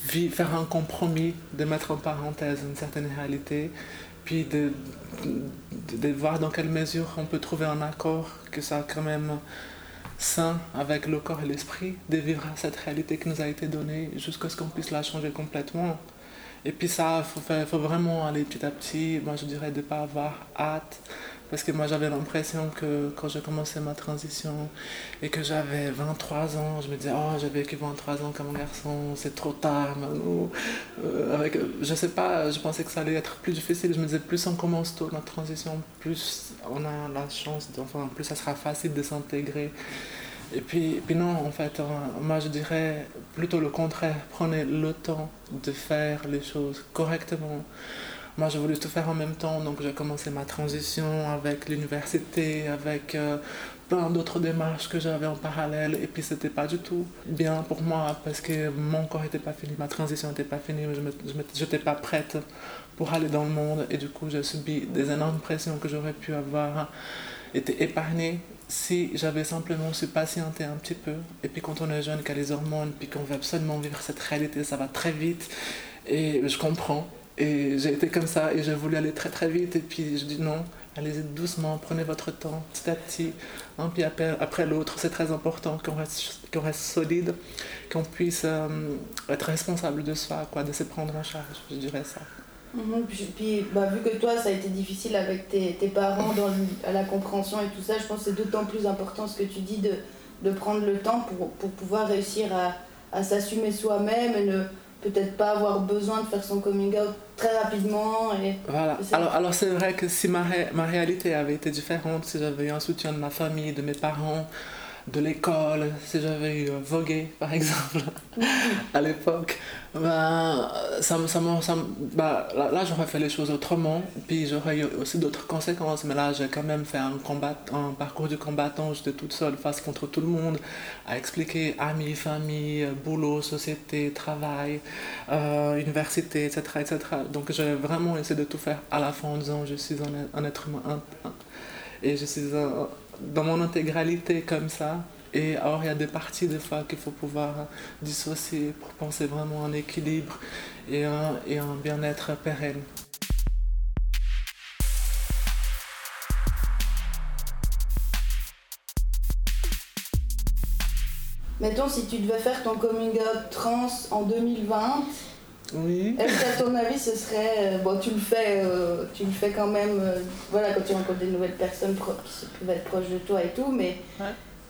faire un compromis, de mettre en parenthèse une certaine réalité, puis de voir dans quelle mesure on peut trouver un accord, que ça quand même sain avec le corps et l'esprit, de vivre cette réalité qui nous a été donnée jusqu'à ce qu'on puisse la changer complètement. Et puis ça, il faut, vraiment aller petit à petit. Moi, je dirais de ne pas avoir hâte. Parce que moi, j'avais l'impression que quand j'ai commencé ma transition et que j'avais 23 ans, je me disais, oh, j'ai vécu 23 ans comme garçon, c'est trop tard, Manu. Euh, avec, je sais pas, je pensais que ça allait être plus difficile. Je me disais, plus on commence tôt notre transition, plus on a la chance, enfin, plus ça sera facile de s'intégrer. Et puis, puis non, en fait, euh, moi je dirais plutôt le contraire. Prenez le temps de faire les choses correctement. Moi, j'ai voulu tout faire en même temps, donc j'ai commencé ma transition avec l'université, avec euh, plein d'autres démarches que j'avais en parallèle. Et puis, c'était pas du tout bien pour moi parce que mon corps n'était pas fini, ma transition n'était pas finie, je n'étais pas prête pour aller dans le monde. Et du coup, j'ai subi des énormes pressions que j'aurais pu avoir été épargnée si j'avais simplement su patienter un petit peu, et puis quand on est jeune, qu'il y a les hormones, puis qu'on veut absolument vivre cette réalité, ça va très vite, et je comprends. Et j'ai été comme ça, et j'ai voulu aller très très vite, et puis je dis non, allez-y doucement, prenez votre temps, petit à petit, un pied après, l'autre. C'est très important qu'on reste, solide, qu'on puisse euh, être responsable de soi, quoi, de se prendre en charge, je dirais ça. Mhm, puis, bah, vu que toi, ça a été difficile avec tes, tes parents dans à la compréhension et tout ça, je pense que c'est d'autant plus important ce que tu dis de, de prendre le temps pour, pour pouvoir réussir à, à s'assumer soi-même et ne peut-être pas avoir besoin de faire son coming out très rapidement. Et, voilà. alors, alors c'est vrai que si ma, ma réalité avait été différente, si j'avais eu un soutien de ma famille, de mes parents, de l'école, si j'avais eu vogué par *laughs* exemple à l'époque, ben, ça, ça, ça, ben, là, j'aurais fait les choses autrement, puis j'aurais eu aussi d'autres conséquences, mais là j'ai quand même fait un, combat, un parcours de combattant, j'étais toute seule face contre tout le monde, à expliquer amis, famille, boulot, société, travail, euh, université, etc., etc. Donc j'ai vraiment essayé de tout faire à la fin en disant je suis un, être humain et je suis dans mon intégralité comme ça. Et alors, il y a des parties des fois qu'il faut pouvoir dissocier pour penser vraiment en équilibre et un, et un bien-être pérenne. Mettons, si tu devais faire ton coming out trans en 2020, oui. Est-ce qu'à ton avis, ce serait. Euh, bon, tu le fais, euh, tu le fais quand même, euh, voilà, quand tu rencontres des nouvelles personnes qui peuvent être proches de toi et tout, mais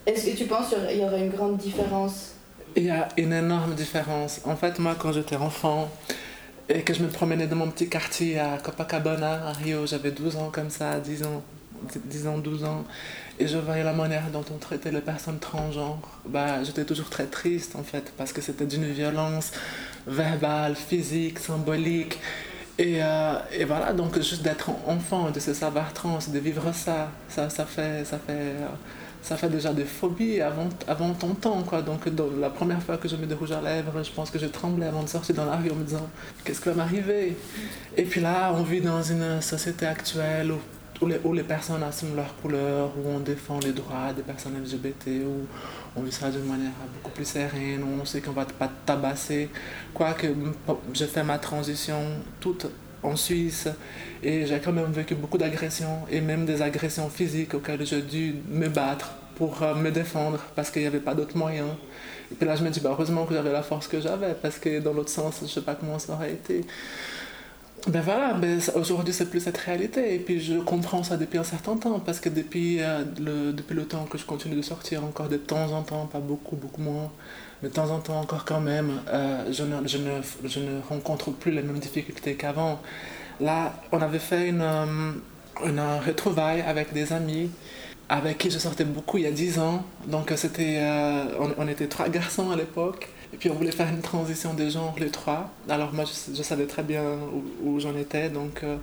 est-ce que tu penses qu'il y aurait une grande différence? Il y a une énorme différence. En fait, moi, quand j'étais enfant et que je me promenais dans mon petit quartier à Copacabana, à Rio, j'avais 12 ans comme ça, 10 ans, 10 ans, 12 ans, et je voyais la manière dont on traitait les personnes transgenres, bah, j'étais toujours très triste en fait, parce que c'était d'une violence verbale, physique, symbolique. Et, euh, et, voilà, donc juste d'être enfant, de se savoir trans, de vivre ça, ça, ça, fait, ça, fait, ça fait déjà des phobies avant, avant ton temps. Quoi. Donc la première fois que je mets des rouges à lèvres, je pense que je tremblais avant de sortir dans la rue en me disant qu'est-ce qui va m'arriver? Et puis là, on vit dans une société actuelle où où les, où les, personnes assument leur couleur, où on défend les droits des personnes LGBT, où on vit ça d'une manière beaucoup plus sereine, où on sait qu'on va pas tabasser. Quoique j'ai fait ma transition toute en Suisse et j'ai quand même vécu beaucoup d'agressions et même des agressions physiques auxquelles j'ai dû me battre pour euh, me défendre parce qu'il n'y avait pas d'autres moyens. Et puis là, je me dis, bah, heureusement que j'avais la force que j'avais parce que dans l'autre sens, je ne sais pas comment ça aurait été. Ben voilà, ben aujourd'hui c'est plus cette réalité et puis je comprends ça depuis un certain temps parce que depuis, euh, le, depuis le temps que je continue de sortir encore de temps en temps, pas beaucoup, beaucoup moins, mais de temps en temps encore quand même, euh, je, ne, je, ne, je, ne, rencontre plus les mêmes difficultés qu'avant. Là, on avait fait une, euh, une retrouvaille avec des amis avec qui je sortais beaucoup il y a 10 ans, donc c'était, on, on était trois *laughs* garçons à l'époque. Et puis on voulait faire une transition de genre, les trois. Alors moi, je, savais très bien où, j'en étais, donc euh,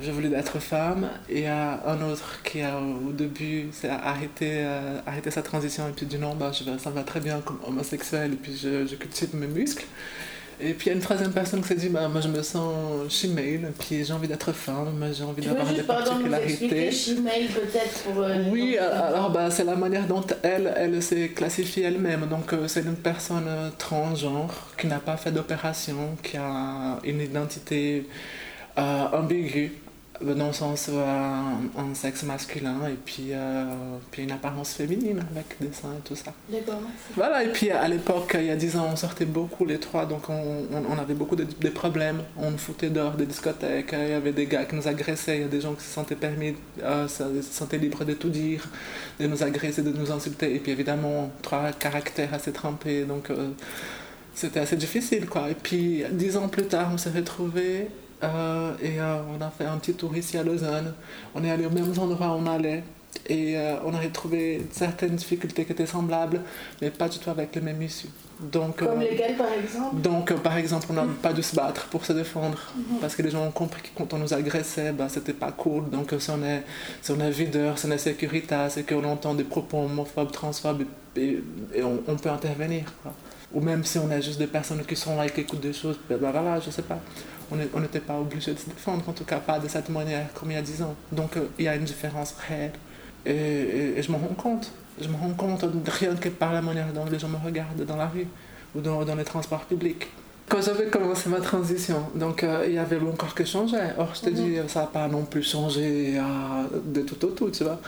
je voulais être femme. Et il y a un autre qui, a, au début, s'est arrêté, euh, arrêté sa transition et puis dit non, bah, ça va très bien comme homosexuel, et puis je, je cultive mes muscles. Et puis il y a une troisième personne qui s'est dit bah, Moi je me sens shemale, puis j'ai envie d'être femme, j'ai envie d'avoir des particularités. Shemale peut-être pour. Euh, oui, alors bah, c'est la manière dont elle, elle s'est classifiée elle-même. Donc euh, c'est une personne euh, transgenre qui n'a pas fait d'opération, qui a une identité ambiguë. Dans le sens un, un, sexe masculin et puis, puis une apparence féminine avec des seins et tout ça. D'accord. Voilà, et puis à l'époque, il y a 10 ans, on sortait beaucoup les trois, donc on, on, avait beaucoup de, problèmes. On nous foutait dehors des discothèques, il y avait des gars qui nous agressaient, il y a des gens qui se sentaient permis, se sentaient libres de tout dire, de nous agresser, de nous insulter. Et puis évidemment, trois caractères assez trempés, donc c'était assez difficile quoi. Et puis dix ans plus tard, on s'est retrouvés euh, et euh, on a fait un petit tour ici à Lausanne. On est allé aux mêmes endroits où on allait et euh, on a retrouvé certaines difficultés qui étaient semblables, mais pas du tout avec les mêmes issues. Donc, Comme lesquelles par exemple? Donc par exemple, on n'a pas dû se battre pour se défendre mhm. parce que les gens ont compris que quand on nous agressait, bah, c'était pas cool. Donc si on est, si on est videur, si on est sécuritaire, c'est qu'on entend des propos homophobes, transphobes et, on, on, peut intervenir. Quoi. Ou même si on a juste des personnes qui sont là et qui écoutent des choses, ben voilà, je sais pas. On n'était pas obligé de se défendre, en tout cas pas de cette manière comme il y a 10 ans. Donc euh, il y a une différence réelle. Et, je me rends compte. Je me rends compte rien que par la manière dont les gens me regardent dans la rue ou dans, dans les transports publics. Quand j'avais commencé ma transition, donc euh, il y avait encore que changer. Or, je te mhm. dis, ça n'a pas non plus changé de tout au tout, tu vois.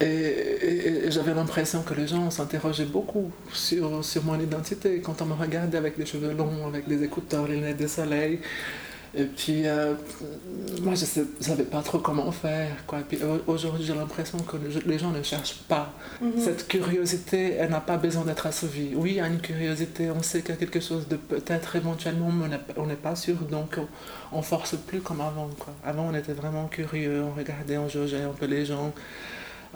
Et, j'avais l'impression que les gens s'interrogeaient beaucoup sur, sur mon identité. Quand on me regardait avec des cheveux longs, avec des écouteurs, les lunettes de soleil, et puis, euh, moi, je ne savais pas trop comment faire. Quoi. Et puis aujourd'hui, j'ai l'impression que les gens ne cherchent pas. Mhm. Cette curiosité, elle n'a pas besoin d'être assouvie. Oui, il y a une curiosité, on sait qu'il y a quelque chose de peut-être éventuellement, mais on n'est pas sûr, donc on, ne force plus comme avant. Quoi. Avant, on était vraiment curieux, on regardait, on jaugeait un peu les gens.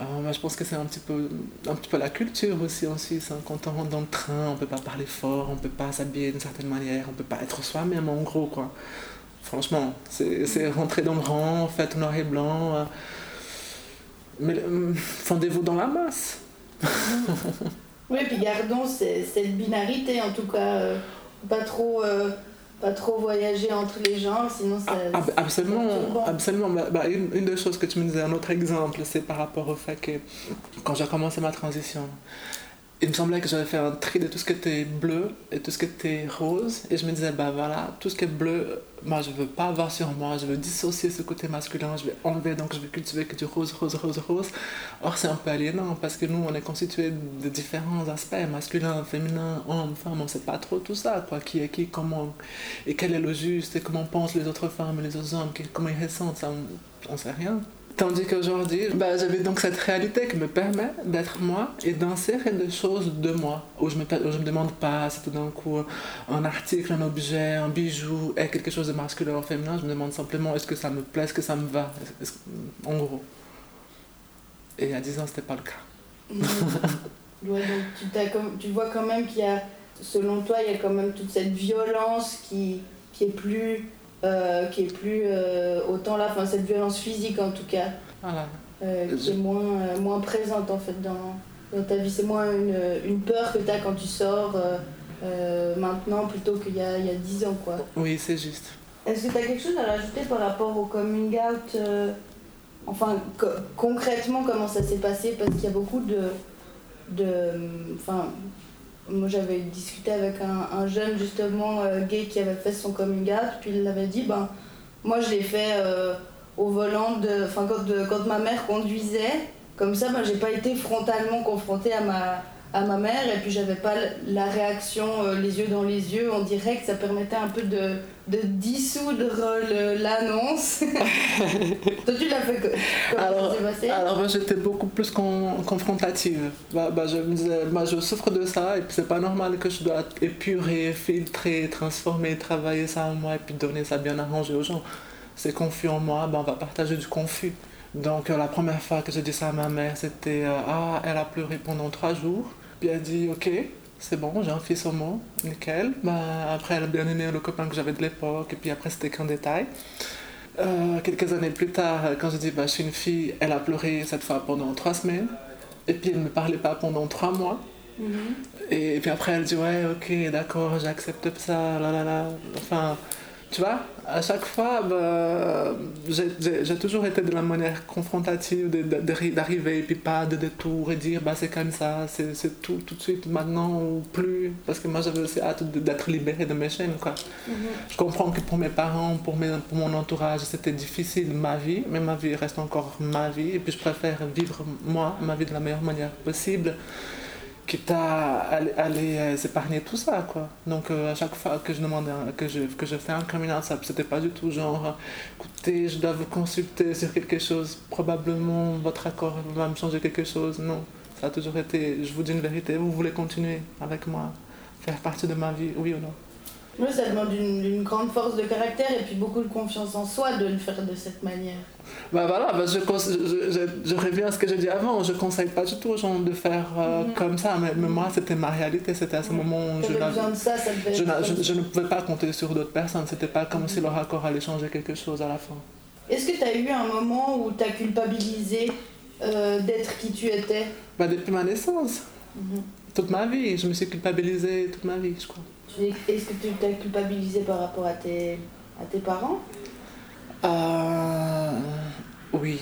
Euh, moi, je pense que c'est un petit peu, un petit peu la culture aussi en Suisse. Hein. Quand on rentre dans le train, on ne peut pas parler fort, on ne peut pas s'habiller d'une certaine manière, on ne peut pas être soi-même en gros. Quoi. Franchement, c'est rentrer dans le rang, fait noir et blanc. Euh. Mais euh, fondez-vous dans la masse. *laughs* oui, puis gardons cette binarité en tout cas. pas trop pas trop voyager entre les gens, sinon ça. Ah, absolument, absolument. Bah, bah, une, une, des choses que tu me disais, un autre exemple, c'est par rapport au fait que quand j'ai commencé ma transition, il me semblait que j'avais fait un tri de tout ce qui était bleu et tout ce qui était rose. Et je me disais, bah voilà, tout ce qui est bleu, moi je veux pas avoir sur moi, je veux dissocier ce côté masculin, je vais enlever, donc je vais cultiver que du rose, rose, rose, rose. Or c'est un peu aliénant parce que nous on est constitué de différents aspects, masculin, féminin, homme, femme, on sait pas trop tout ça, quoi, qui est qui, comment, et quel est le juste, et comment pensent les autres femmes et les autres hommes, comment ils ressentent, ça on, on sait rien. Tandis qu'aujourd'hui, bah, j'avais donc cette réalité qui me permet d'être moi et d'insérer des choses de moi, où je ne me, me demande pas si tout d'un coup un article, un objet, un bijou est quelque chose de masculin ou féminin, je me demande simplement est-ce que ça me plaît, est-ce que ça me va, en gros. Et à 10 ans, c'était pas le cas. Mmh. tu, tu, vois quand même qu'il y a, selon toi, il y a quand même toute cette violence qui, qui est plus euh, qui est plus euh, autant là, enfin cette violence physique en tout cas, euh, qui est moins, moins présente en fait dans, dans ta vie. C'est moins une, une, peur que tu as quand tu sors maintenant plutôt qu'il y a, il y a 10 ans quoi. Oui, c'est juste. Est-ce que tu as quelque chose à rajouter par rapport au coming out Enfin, concrètement, comment ça s'est passé? Parce qu'il y a beaucoup de. de enfin, moi j'avais discuté avec un, jeune justement euh, gay qui avait fait son coming out, puis il avait dit ben moi je l'ai fait euh, au volant de. Enfin quand, quand ma mère conduisait, comme ça ben, j'ai pas été frontalement confrontée à ma à ma mère. Et puis j'avais pas la réaction euh, les yeux dans les yeux dirait que ça permettait un peu de, de dissoudre l'annonce. *laughs* Toi tu l'as fait comment alors, passé? alors moi j'étais beaucoup plus confrontative. Bah, bah, je me disais bah, je souffre de ça et puis c'est pas normal que je dois épurer filtrer transformer travailler ça en moi et puis donner ça bien arrangé aux gens. C'est confus en moi bah, on va partager du confus. Donc euh, la première fois que j'ai dit ça à ma mère, c'était euh, Ah, elle a pleuré pendant trois jours. Puis elle dit Ok, c'est bon, j'ai un fils au monde, nickel. Bah, après, elle a bien aimé le copain que j'avais de l'époque, et puis après, c'était qu'un détail. Euh, quelques années plus tard, quand j'ai dit bah, Je suis une fille, elle a pleuré cette fois pendant trois semaines. Et puis elle ne me parlait pas pendant trois mois. Mm-hmm. Et puis après, elle dit Ouais, ok, d'accord, j'accepte ça, là là là. Enfin tu vois, à chaque fois, bah, j'ai toujours été de la manière confrontative d'arriver et puis pas de détour et dire bah, c'est comme ça, c'est tout, tout de suite, maintenant ou plus. Parce que moi j'avais aussi hâte d'être libérée de mes chaînes. Quoi. Mm-hmm. Je comprends que pour mes parents, pour, mes, pour mon entourage, c'était difficile ma vie, mais ma vie reste encore ma vie et puis je préfère vivre moi, ma vie de la meilleure manière possible quitte à aller, euh, s'épargner tout ça quoi. Donc euh, à chaque fois que je demandais que je que je fais un criminel ça c'était pas du tout genre écoutez je dois vous consulter sur quelque chose. Probablement votre accord va me changer quelque chose. Non. Ça a toujours été je vous dis une vérité vous voulez continuer avec moi faire partie de ma vie oui ou non? Oui, ça demande une, grande force de caractère et puis beaucoup de confiance en soi de le faire de cette manière. Bah voilà, bah je, je, je, reviens à ce que j'ai dit avant. Je ne conseille pas du tout aux gens de faire euh, mhm. comme ça, mais, moi c'était ma réalité. C'était à ce moment où je, besoin de ça, ça je, ne pouvais pas compter sur d'autres personnes. C'était pas comme si leur accord allait changer quelque chose à la fin. Est-ce que tu as eu un moment où tu as culpabilisé euh, d'être qui tu étais? Bah, Depuis ma naissance. Mhm. Toute ma vie. Je me suis culpabilisée toute ma vie, je crois. Est-ce que tu t'es culpabilisé par rapport à tes, à tes parents? Euh, Oui,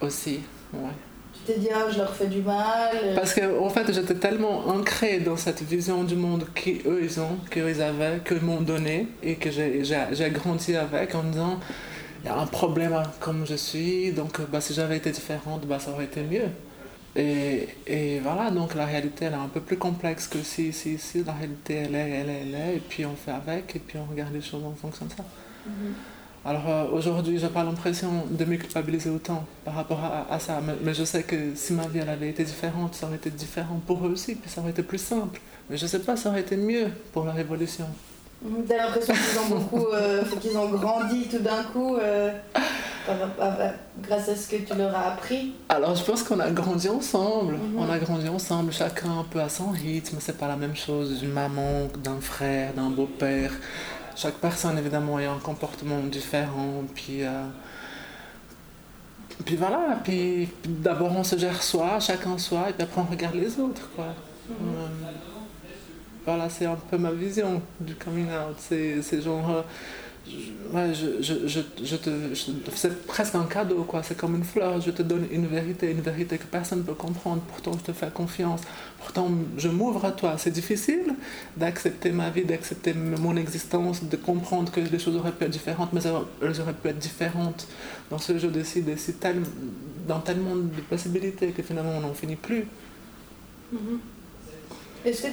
aussi. Ouais. Tu t'es dit, ah, je leur fais du mal Parce qu'en en fait, j'étais tellement ancrée dans cette vision du monde qu'eux, ils ont, qu'ils avaient, qu'ils m'ont donné, et que j'ai grandi avec en me disant, il y a un problème comme je suis, donc bah, si j'avais été différente, bah, ça aurait été mieux. Et, et, voilà, donc la réalité, elle est un peu plus complexe que si, si, si la réalité, elle est, elle est, elle est, et puis on fait avec, et puis on regarde les choses en fonction de ça. Mm-hmm. Alors euh, aujourd'hui, j'ai pas l'impression de me culpabiliser autant par rapport à, à ça, mais, je sais que si ma vie elle avait été différente, ça aurait été différent pour eux aussi, puis ça aurait été plus simple. Mais je sais pas, ça aurait été mieux pour la révolution. Mm-hmm. T'as l'impression qu'ils ont beaucoup, euh, *laughs* qu'ils ont grandi tout d'un coup. Euh grâce à ce que tu leur as appris Alors, je pense qu'on a grandi ensemble. Mhm. On a grandi ensemble, chacun un peu à son rythme. C'est pas la même chose d'une maman, d'un frère, d'un beau-père. Chaque personne, évidemment, a un comportement différent. Puis, euh, puis voilà. Puis, d'abord, on se gère soi, chacun soi, et puis après, on regarde les autres. Quoi. Mhm. Euh, voilà, c'est un peu ma vision du coming out. C'est genre. Euh, je, je, je, te, c'est presque un cadeau, quoi. C'est comme une fleur. Je te donne une vérité, une vérité que personne ne peut comprendre. Pourtant, je te fais confiance. Pourtant, je m'ouvre à toi. C'est difficile d'accepter ma vie, d'accepter mon existence, de comprendre que les choses auraient pu être différentes, mais elles auraient pu être différentes. Dans ce jeu tel, dans tellement de possibilités que finalement, on n'en finit plus. Mm-hmm. Est-ce que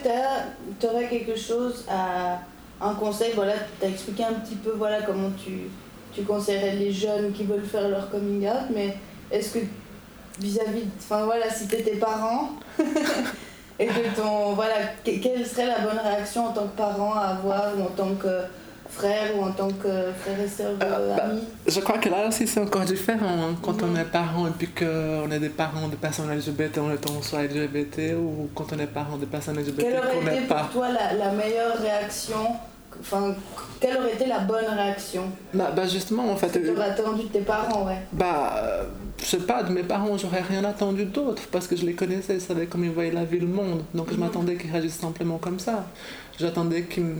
tu aurais quelque chose à un conseil, voilà, tu as expliqué un petit peu voilà, comment tu, tu conseillerais les jeunes qui veulent faire leur coming out, mais est-ce que vis-à-vis, enfin voilà, si tu tes parents *laughs* et que ton, voilà, quelle serait la bonne réaction en tant que parent à avoir ou en tant que frère ou en tant que frère et soeur euh, euh, bah, Je crois que là aussi c'est encore différent. Hein. Quand on mhm. est parent et puis qu'on est des parents de personnes LGBT, on est soit LGBT ou quand on est parent de personnes LGBT, Quelle aurait été pour toi la, la meilleure réaction Enfin, quelle aurait été la bonne réaction bah, bah justement, en fait. Tu aurais attendu de tes parents, ouais. Bah, euh, je sais pas, de mes parents, j'aurais rien attendu d'autre parce que je les connaissais, je savais comment ils voyaient la vie, le monde. Donc je mhm. m'attendais qu'ils réagissent simplement comme ça. J'attendais qu'ils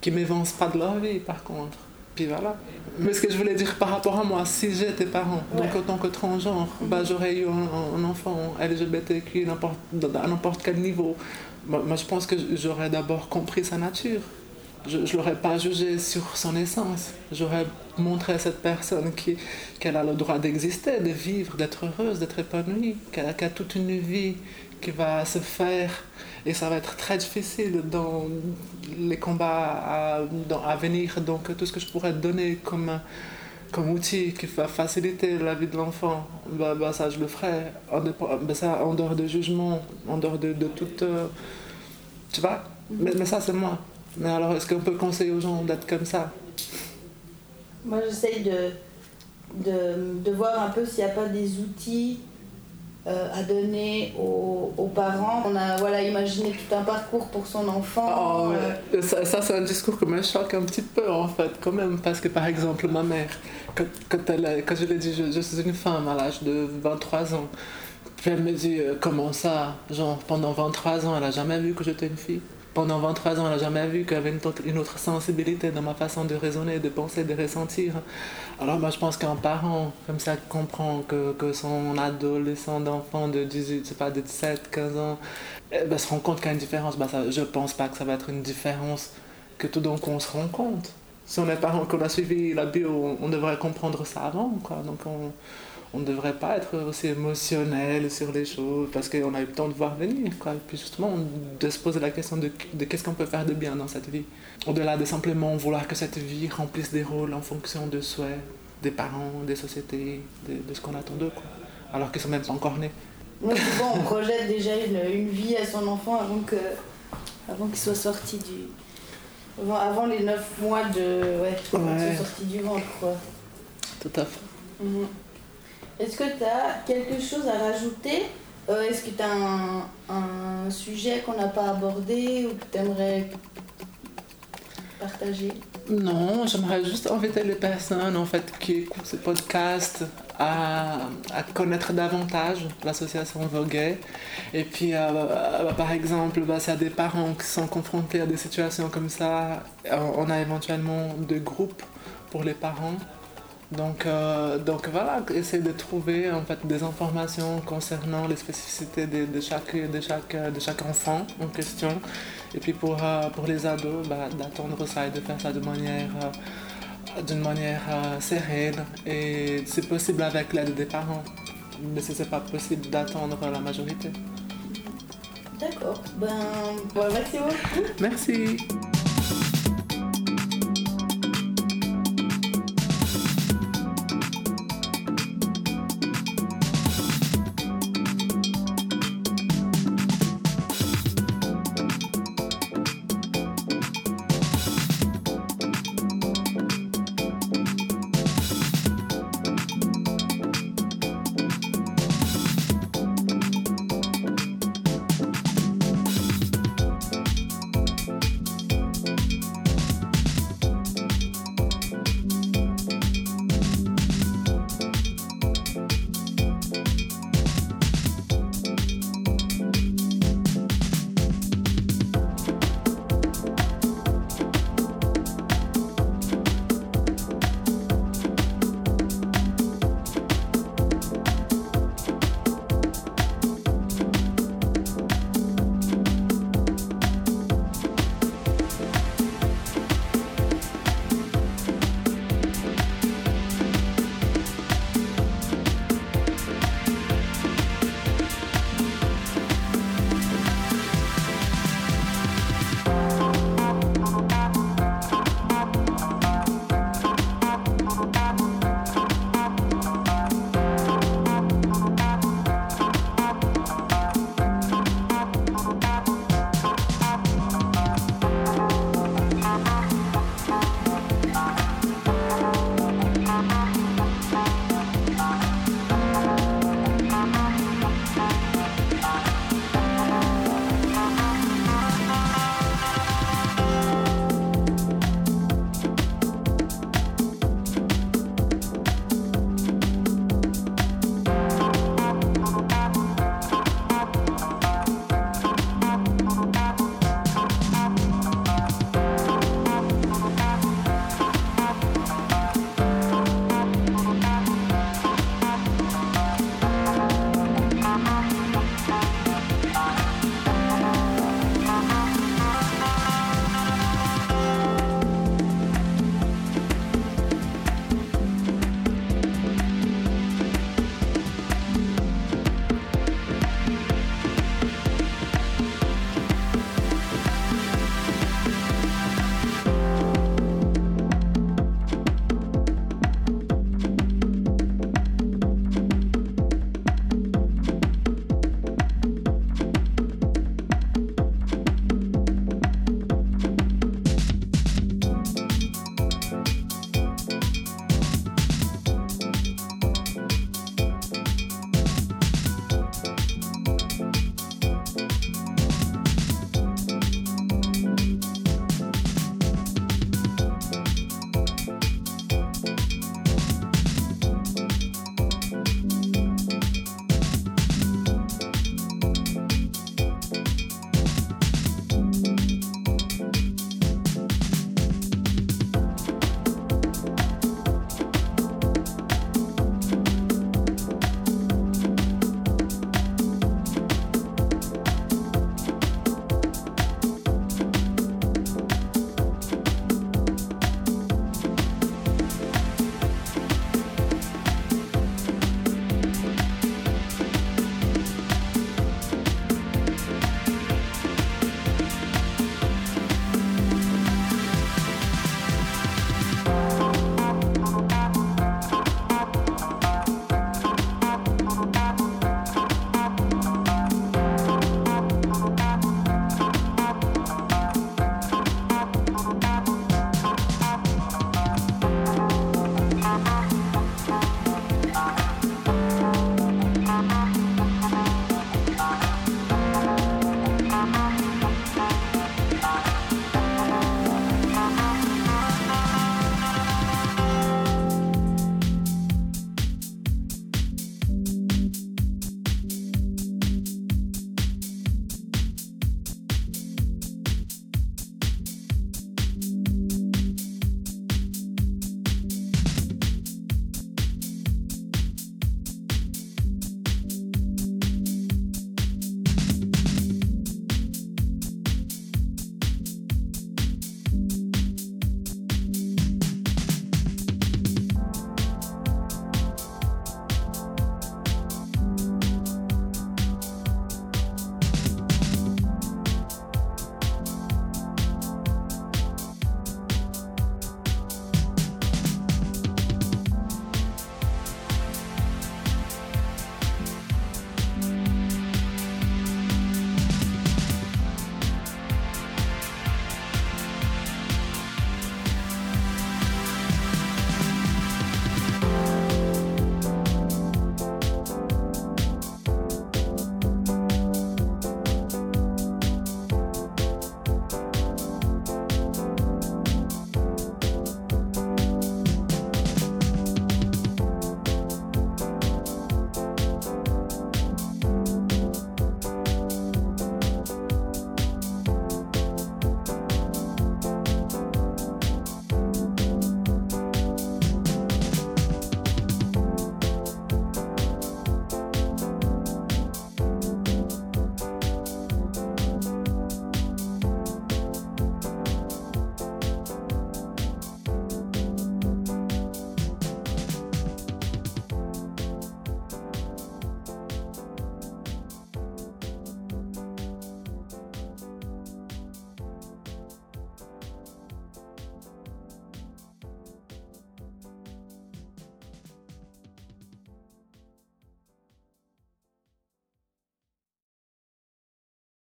qu m'évancent pas de leur vie, par contre. Puis voilà. Mais ce que je voulais dire par rapport à moi, si j'étais parent, donc en tant que transgenre, bah, mhm. j'aurais eu un, un enfant LGBTQ à n'importe quel niveau. Moi, je pense que j'aurais d'abord compris sa nature je ne l'aurais pas jugé sur son essence. J'aurais montré à cette personne qu'elle a le droit d'exister, de vivre, d'être heureuse, d'être épanouie, qu'elle a, toute une vie qui va se faire et ça va être très difficile dans les combats à, venir. Donc tout ce que je pourrais donner comme, comme outil qui va faciliter la vie de l'enfant, bah, bah, ça je le ferai. En, bah, ça, en dehors de jugement, en dehors de, toute... Euh, tu vois? Mais ça c'est moi. Mais alors, est-ce qu'on peut conseiller aux gens d'être comme ça? Moi, j'essaye de, de, de, voir un peu s'il n'y a pas des outils euh, à donner aux, aux, parents. On a voilà, imaginé tout un parcours pour son enfant. Oh, euh. Ça, ça c'est un discours qui me choque un petit peu, en fait, quand même. Parce que, par exemple, ma mère, quand, quand, elle, quand je lui ai dit je, je suis une femme à l'âge de 23 ans, puis elle me dit euh, comment ça? Genre, pendant 23 ans, elle n'a jamais vu que j'étais une fille. Pendant 23 ans, elle n'a jamais vu qu'il y avait une, autre sensibilité dans ma façon de raisonner, de penser, de ressentir. Alors moi, je pense qu'un parent comme ça comprend que, son adolescent d'enfant de 18, c'est pas de 17, 15 ans, eh ben, se rend compte qu'il y a une différence. Ben, ça, je pense pas que ça va être une différence que tout d'un coup on se rend compte. Si on est parent, qu'on a suivi la bio, on, devrait comprendre ça avant. Donc on, on ne devrait pas être aussi émotionnel sur les choses parce qu'on a eu le temps de voir venir. Quoi. Et puis justement, de se poser la question de, de qu'est-ce qu'on peut faire de bien dans cette vie? Au-delà de simplement vouloir que cette vie remplisse des rôles en fonction de souhaits des parents, des sociétés, de, ce qu'on attend d'eux. Quoi. Alors qu'ils sont même pas encore nés. Moi, souvent, on projette déjà une, vie à son enfant avant que avant qu'il soit sorti du... Avant, les 9 mois de... Ouais, ouais. sorti du ventre, quoi. Tout à fait. Mhm. Est-ce que tu as quelque chose à rajouter euh, Est-ce que tu as un, sujet qu'on n'a pas abordé ou que tu aimerais partager? Non, j'aimerais juste inviter les personnes en fait, qui écoutent ce podcast à, connaître davantage l'association Voguet. Et puis, euh, euh, par exemple, bah, s'il y des parents qui sont confrontés à des situations comme ça, on a éventuellement deux groupes pour les parents donc, euh, donc voilà, essayer de trouver en fait des informations concernant les spécificités de, de, chaque, de, chaque, de chaque enfant en question. Et puis pour, euh, pour les ados, bah, d'attendre ça et de faire ça de manière, euh, d'une manière sereine et c'est possible avec l'aide des parents. Mais si c'est pas possible d'attendre la majorité. D'accord. Ben, merci beaucoup. Merci.